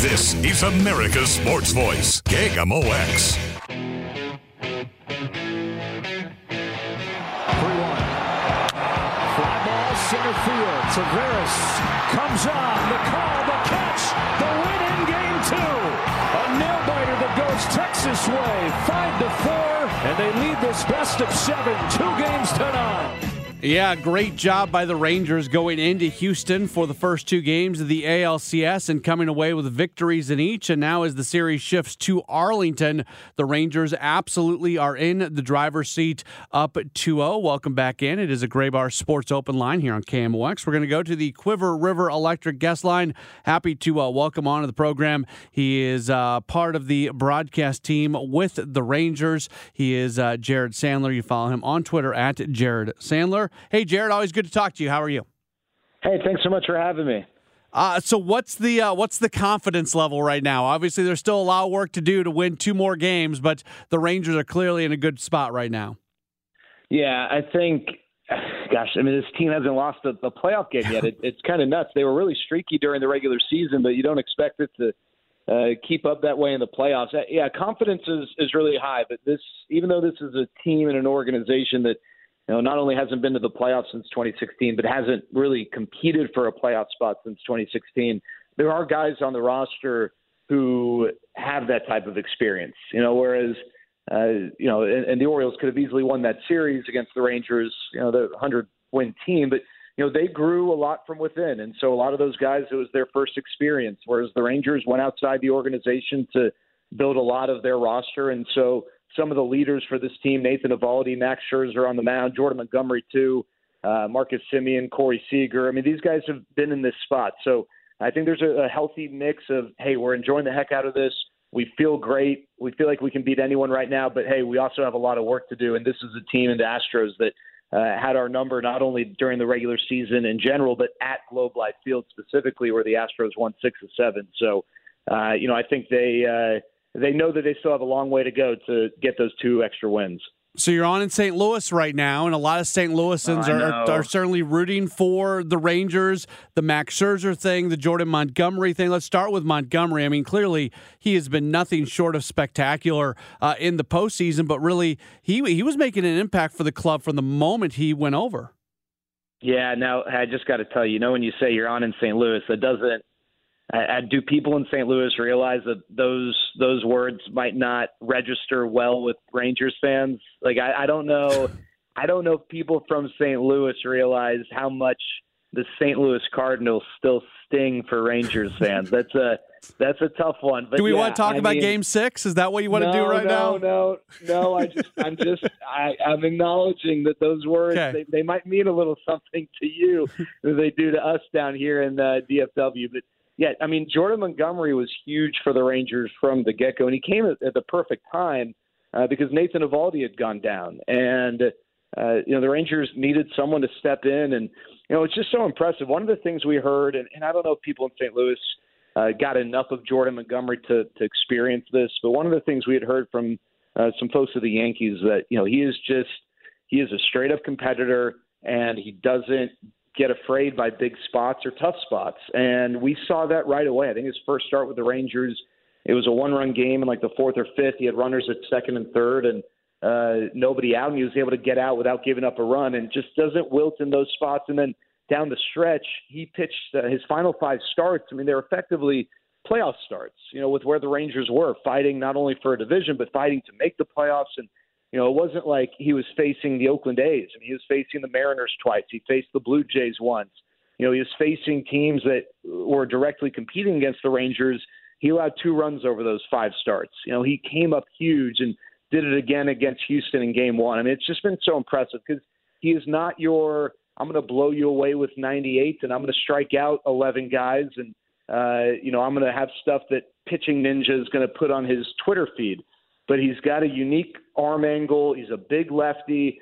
This is America's Sports Voice, KMOX. 3-1. Fly ball, center field. Taveras comes on. The call, the catch, the win in game two. A nail biter that goes Texas way. Five to four, and they lead this best of seven. Two games to none. Yeah, great job by the Rangers going into Houston for the first two games of the ALCS and coming away with victories in each. And now, as the series shifts to Arlington, the Rangers absolutely are in the driver's seat up 2 0. Welcome back in. It is a Graybar Sports Open line here on KMOX. We're going to go to the Cuivre River Electric guest line. Happy to uh, welcome onto the program. He is uh, part of the broadcast team with the Rangers. He is uh, Jared Sandler. You follow him on Twitter at Jared Sandler. Hey, Jared, always good to talk to you. How are you? Hey, thanks so much for having me. Uh, so what's the uh, what's the confidence level right now? Obviously, there's still a lot of work to do to win two more games, but the Rangers are clearly in a good spot right now. Yeah, I think, gosh, I mean, this team hasn't lost a, a playoff game yet. It, it's kind of nuts. They were really streaky during the regular season, but you don't expect it to uh, keep up that way in the playoffs. Uh, yeah, confidence is is really high, but this, even though this is a team and an organization that you know, not only hasn't been to the playoffs since 2016, but hasn't really competed for a playoff spot since 2016. There are guys on the roster who have that type of experience, you know, whereas, uh, you know, and, and the Orioles could have easily won that series against the Rangers, you know, the 100 win team, but, you know, they grew a lot from within. And so a lot of those guys, it was their first experience, whereas the Rangers went outside the organization to build a lot of their roster. And so, some of the leaders for this team, Nathan Eovaldi, Max Scherzer on the mound, Jordan Montgomery too, uh, Marcus Semien, Corey Seager. I mean, these guys have been in this spot. So I think there's a, a healthy mix of, hey, we're enjoying the heck out of this. We feel great. We feel like we can beat anyone right now, but hey, we also have a lot of work to do. And this is a team in the Astros that uh, had our number not only during the regular season in general, but at Globe Life Field specifically, where the Astros won six of seven. So, uh, you know, I think they uh, they know that they still have a long way to go to get those two extra wins. So you're on in St. Louis right now, and a lot of St. Louisans Oh, are, are certainly rooting for the Rangers, the Max Scherzer thing, the Jordan Montgomery thing. Let's start with Montgomery. I mean, clearly he has been nothing short of spectacular uh, in the postseason, but really he he was making an impact for the club from the moment he went over. Yeah, now I just got to tell you, you know, when you say you're on in St. Louis, that doesn't. I, do people in St. Louis realize that those those words might not register well with Rangers fans? Like, I, I don't know. I don't know if people from St. Louis realize how much the St. Louis Cardinals still sting for Rangers fans. That's a that's a tough one. But do we yeah, want to talk I about mean, Game Six? Is that what you want no, to do right no, now? No, no, I just, I'm just, I, I'm acknowledging that those words Okay. they, they might mean a little something to you as they do to us down here in uh, DFW. But yeah, I mean, Jordan Montgomery was huge for the Rangers from the get go, and he came at, at the perfect time uh, because Nathan Eovaldi had gone down, and uh, you know the Rangers needed someone to step in, and you know it's just so impressive. One of the things we heard, and, and I don't know if people in St. Louis uh, got enough of Jordan Montgomery to to experience this, but one of the things we had heard from uh, some folks of the Yankees that you know he is just he is a straight up competitor, and he doesn't get afraid by big spots or tough spots. And we saw that right away. I think his first start with the Rangers, it was a one run game in like the fourth or fifth. He had runners at second and third and uh, nobody out, and he was able to get out without giving up a run and just doesn't wilt in those spots. And then down the stretch, he pitched uh, his final five starts. I mean, they're effectively playoff starts, you know, with where the Rangers were fighting not only for a division, but fighting to make the playoffs. And, you know, it wasn't like he was facing the Oakland A's. I mean, he was facing the Mariners twice. He faced the Blue Jays once. You know, he was facing teams that were directly competing against the Rangers. He allowed two runs over those five starts. You know, he came up huge and did it again against Houston in game one. I mean, it's just been so impressive because he is not your I'm going to blow you away with 98 and I'm going to strike out 11 guys and uh, you know I'm going to have stuff that pitching ninja is going to put on his Twitter feed. But he's got a unique arm angle. He's a big lefty.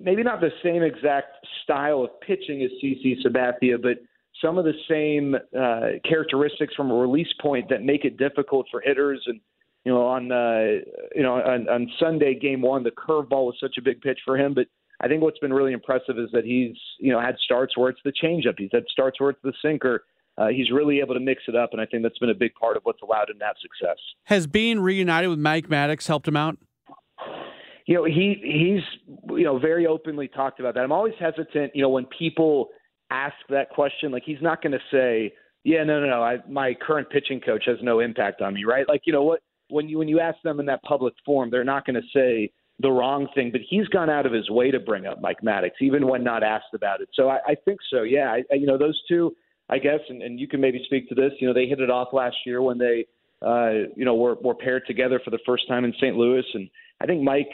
Maybe not the same exact style of pitching as CC Sabathia, but some of the same uh, characteristics from a release point that make it difficult for hitters. And you know, on uh, you know on, on Sunday, Game One, the curveball was such a big pitch for him, but I think what's been really impressive is that he's you know had starts where it's the changeup, he's had starts where it's the sinker. Uh, he's really able to mix it up, and I think that's been a big part of what's allowed him to have success. Has being reunited with Mike Maddux helped him out? You know, he he's you know very openly talked about that. I'm always hesitant, you know, when people ask that question. Like he's not going to say, "Yeah, no, no, no, I, my current pitching coach has no impact on me," right? Like you know what when you when you ask them in that public forum, they're not going to say, the wrong thing, but he's gone out of his way to bring up Mike Maddux, even when not asked about it. So I, I think so. Yeah, I, you know, those two, I guess, and, and you can maybe speak to this. You know, they hit it off last year when they, uh, you know, were, were paired together for the first time in St. Louis, and I think Mike,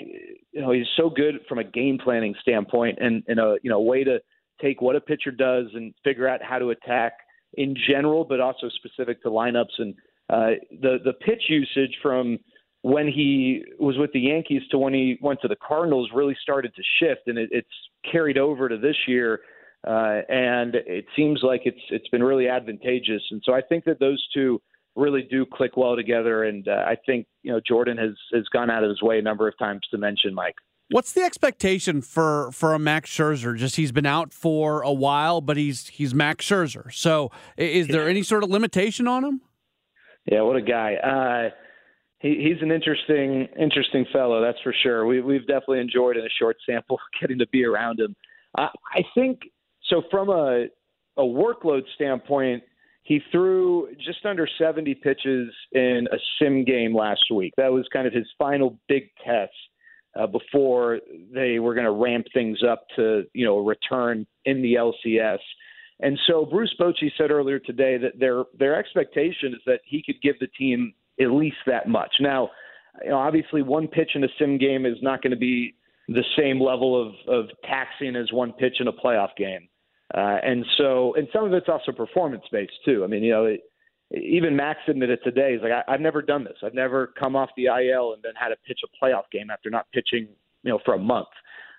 you know, he's so good from a game planning standpoint, and in a you know way to take what a pitcher does and figure out how to attack in general, but also specific to lineups and uh, the the pitch usage from when he was with the Yankees to when he went to the Cardinals really started to shift, and it, it's carried over to this year. Uh, and it seems like it's it's been really advantageous, and so I think that those two really do click well together. And uh, I think you know Jordan has has gone out of his way a number of times to mention Mike. What's the expectation for for a Max Scherzer? Just he's been out for a while, but he's he's Max Scherzer. So is there any sort of limitation on him? Yeah, what a guy. Uh, he, he's an interesting interesting fellow, that's for sure. We, we've definitely enjoyed in a short sample getting to be around him. I, I think so. From a a workload standpoint, he threw just under 70 pitches in a sim game last week. That was kind of his final big test uh, before they were going to ramp things up to you know a return in the LCS. And so Bruce Bochy said earlier today that their their expectation is that he could give the team at least that much. Now, you know, obviously, one pitch in a sim game is not going to be the same level of, of taxing as one pitch in a playoff game. Uh, and so, and some of it's also performance based too. I mean, you know, it, even Max admitted today, he's like, I, I've never done this. I've never come off the IL and then had to pitch a playoff game after not pitching, you know, for a month.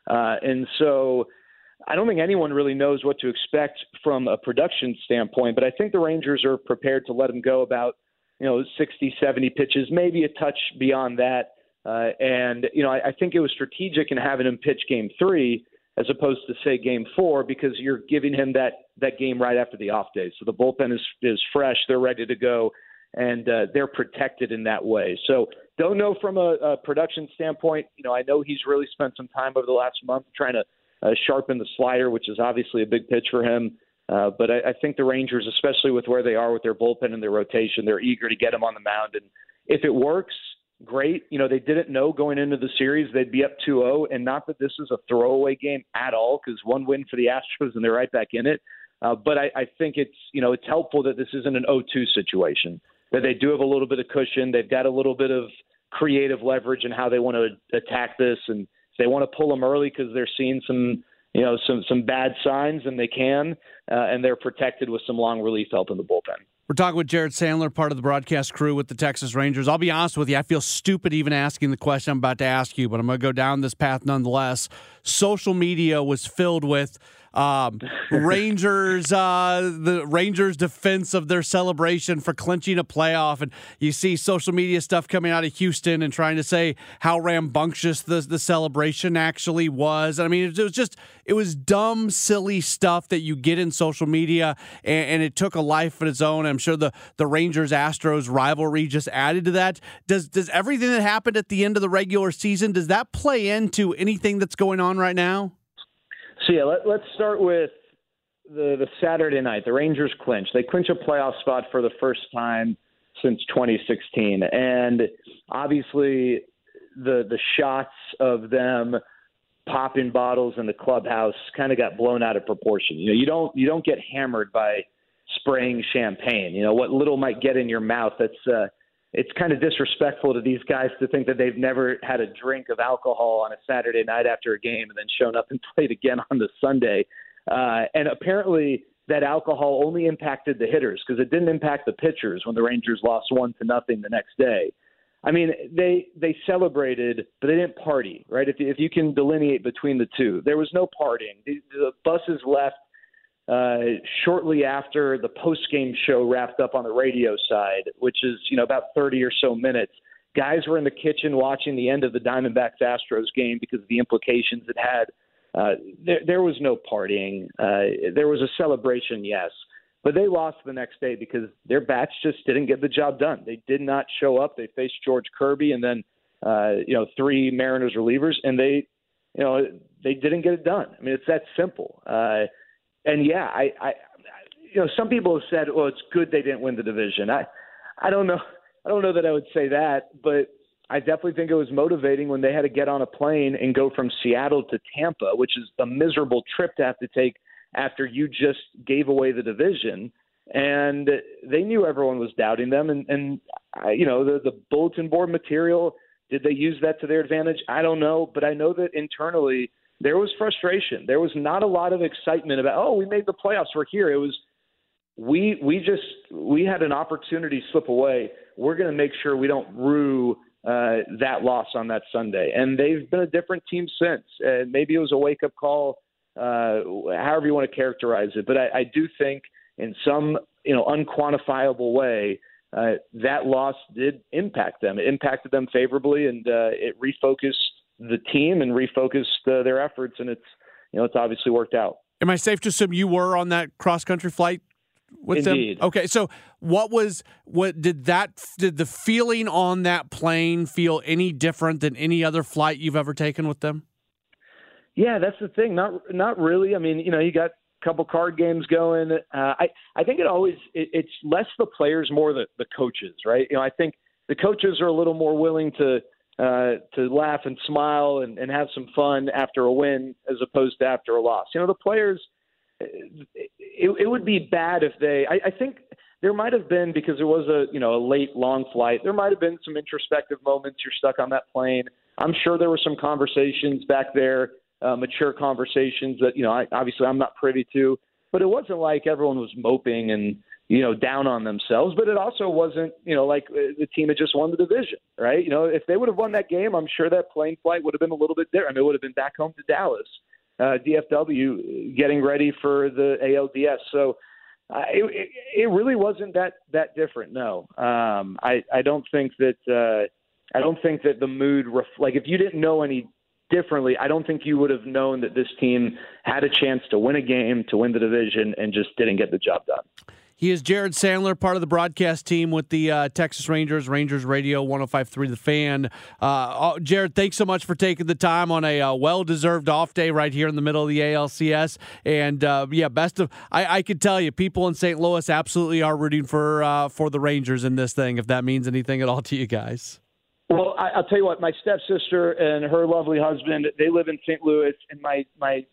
Uh, and so, I don't think anyone really knows what to expect from a production standpoint, but I think the Rangers are prepared to let him go about you know, 60, 70 pitches, maybe a touch beyond that. Uh, and, you know, I, I think it was strategic in having him pitch game three as opposed to say game four because you're giving him that, that game right after the off day. So the bullpen is, is fresh. They're ready to go and uh, they're protected in that way. So don't know from a, a production standpoint. You know, I know he's really spent some time over the last month trying to uh, sharpen the slider, which is obviously a big pitch for him. Uh, but I, I think the Rangers, especially with where they are with their bullpen and their rotation, they're eager to get him on the mound. And if it works, great. You know, they didn't know going into the series they'd be up 2-0, and not that this is a throwaway game at all, because one win for the Astros and they're right back in it. Uh, but I, I think it's you know it's helpful that this isn't an 0-2 situation. That they do have a little bit of cushion. They've got a little bit of creative leverage in how they want to attack this, and they want to pull them early because they're seeing some you know some some bad signs, and they can, uh, and they're protected with some long relief help in the bullpen. We're talking with Jared Sandler, part of the broadcast crew with the Texas Rangers. I'll be honest with you, I feel stupid even asking the question I'm about to ask you, but I'm going to go down this path nonetheless. Social media was filled with um, Rangers, uh, the Rangers' defense of their celebration for clinching a playoff, and you see social media stuff coming out of Houston and trying to say how rambunctious the the celebration actually was. I mean, it was just it was dumb, silly stuff that you get in social media, and, and it took a life of its own. I'm sure the the Rangers Astros rivalry just added to that. Does does everything that happened at the end of the regular season does that play into anything that's going on right now? So yeah, let, us start with the the Saturday night, the Rangers clinch. They clinch a playoff spot for the first time since 2016, and obviously the the shots of them popping bottles in the clubhouse kind of got blown out of proportion. You know, you don't you don't get hammered by spraying champagne. You know, what little might get in your mouth. That's uh, it's kind of disrespectful to these guys to think that they've never had a drink of alcohol on a Saturday night after a game and then shown up and played again on the Sunday. Uh, and apparently, that alcohol only impacted the hitters because it didn't impact the pitchers when the Rangers lost one to nothing the next day. I mean, they they celebrated, but they didn't party, right? If if you can delineate between the two, there was no partying. The, the buses left uh, shortly after the post game show wrapped up on the radio side, which is you know about 30 or so minutes. Guys were in the kitchen watching the end of the Diamondbacks Astros game because of the implications it had. Uh, there, there was no partying. Uh, there was a celebration, yes, but they lost the next day because their bats just didn't get the job done. They did not show up. They faced George Kirby and then uh, you know three Mariners relievers, and they you know they didn't get it done. I mean, it's that simple. Uh, and yeah, I, I, you know, some people have said, well, it's good they didn't win the division. I, I don't know. I don't know that I would say that, but I definitely think it was motivating when they had to get on a plane and go from Seattle to Tampa, which is a miserable trip to have to take after you just gave away the division. And they knew everyone was doubting them, and and you know the the bulletin board material. Did they use that to their advantage? I don't know, but I know that internally there was frustration. There was not a lot of excitement about, oh, we made the playoffs. We're here. It was we we just we had an opportunity slip away. We're going to make sure we don't rue uh, that loss on that Sunday. And they've been a different team since. Uh, maybe it was a wake up call, uh, however you want to characterize it. But I, I do think in some you know unquantifiable way. Uh, that loss did impact them. It impacted them favorably, and uh, it refocused the team and refocused uh, their efforts, and it's you know it's obviously worked out. Am I safe to assume you were on that cross country flight with Indeed. them? Okay, so what was what did that did the feeling on that plane feel any different than any other flight you've ever taken with them? Yeah, that's the thing. Not not really. I mean, you know, you got a couple card games going. Uh, I I think it always it, it's less the players, more the the coaches, right? You know, I think the coaches are a little more willing to uh, to laugh and smile and, and have some fun after a win as opposed to after a loss. You know, the players, it, it would be bad if they, I, I think there might have been, because it was a, you know, a late, long flight, there might have been some introspective moments. You're stuck on that plane. I'm sure there were some conversations back there, uh, mature conversations that, you know, I, obviously I'm not privy to, but it wasn't like everyone was moping and, you know, down on themselves, but it also wasn't, you know, like uh, the team had just won the division, right? You know, if they would have won that game, I'm sure that plane flight would have been a little bit different. I mean, it would have been back home to Dallas, uh, DFW, getting ready for the ALDS. So uh, it, it really wasn't that that different. No, um, I I don't think that uh, I don't think that the mood ref- like if you didn't know any differently, I don't think you would have known that this team had a chance to win a game, to win the division, and just didn't get the job done. He is Jared Sandler, part of the broadcast team with the uh, Texas Rangers, Rangers Radio 1053 The Fan. Uh, oh, Jared, thanks so much for taking the time on a uh, well deserved off day right here in the middle of the ALCS. And uh, yeah, best of, I, I can tell you, people in St. Louis absolutely are rooting for, uh, for the Rangers in this thing, if that means anything at all to you guys. Well, I, I'll tell you what. My stepsister and her lovely husband, they live in St. Louis, and my my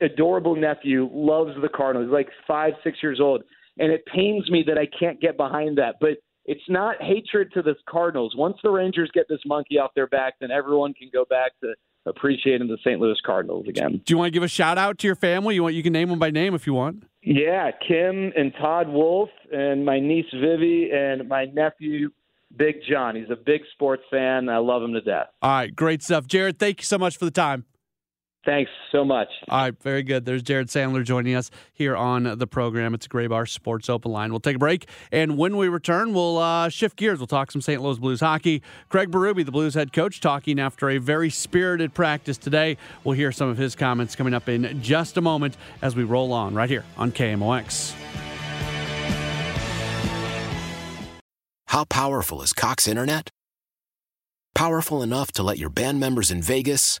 adorable nephew loves the Cardinals. He's like five, six years old and it pains me that I can't get behind that. But it's not hatred to the Cardinals. Once the Rangers get this monkey off their back, then everyone can go back to appreciating the St. Louis Cardinals again. Do you want to give a shout out to your family? You want you can name them by name if you want. Yeah, Kim and Todd Wolf, and my niece Vivi, and my nephew Big John. He's a big sports fan. I love him to death. All right, great stuff, Jared. Thank you so much for the time. Thanks so much. All right, very good. There's Jared Sandler joining us here on the program. It's a Graybar Sports Open Line. We'll take a break, and when we return, we'll uh, shift gears. We'll talk some St. Louis Blues hockey. Craig Berube, the Blues head coach, talking after a very spirited practice today. We'll hear some of his comments coming up in just a moment as we roll on right here on KMOX. How powerful is Cox Internet? Powerful enough to let your band members in Vegas,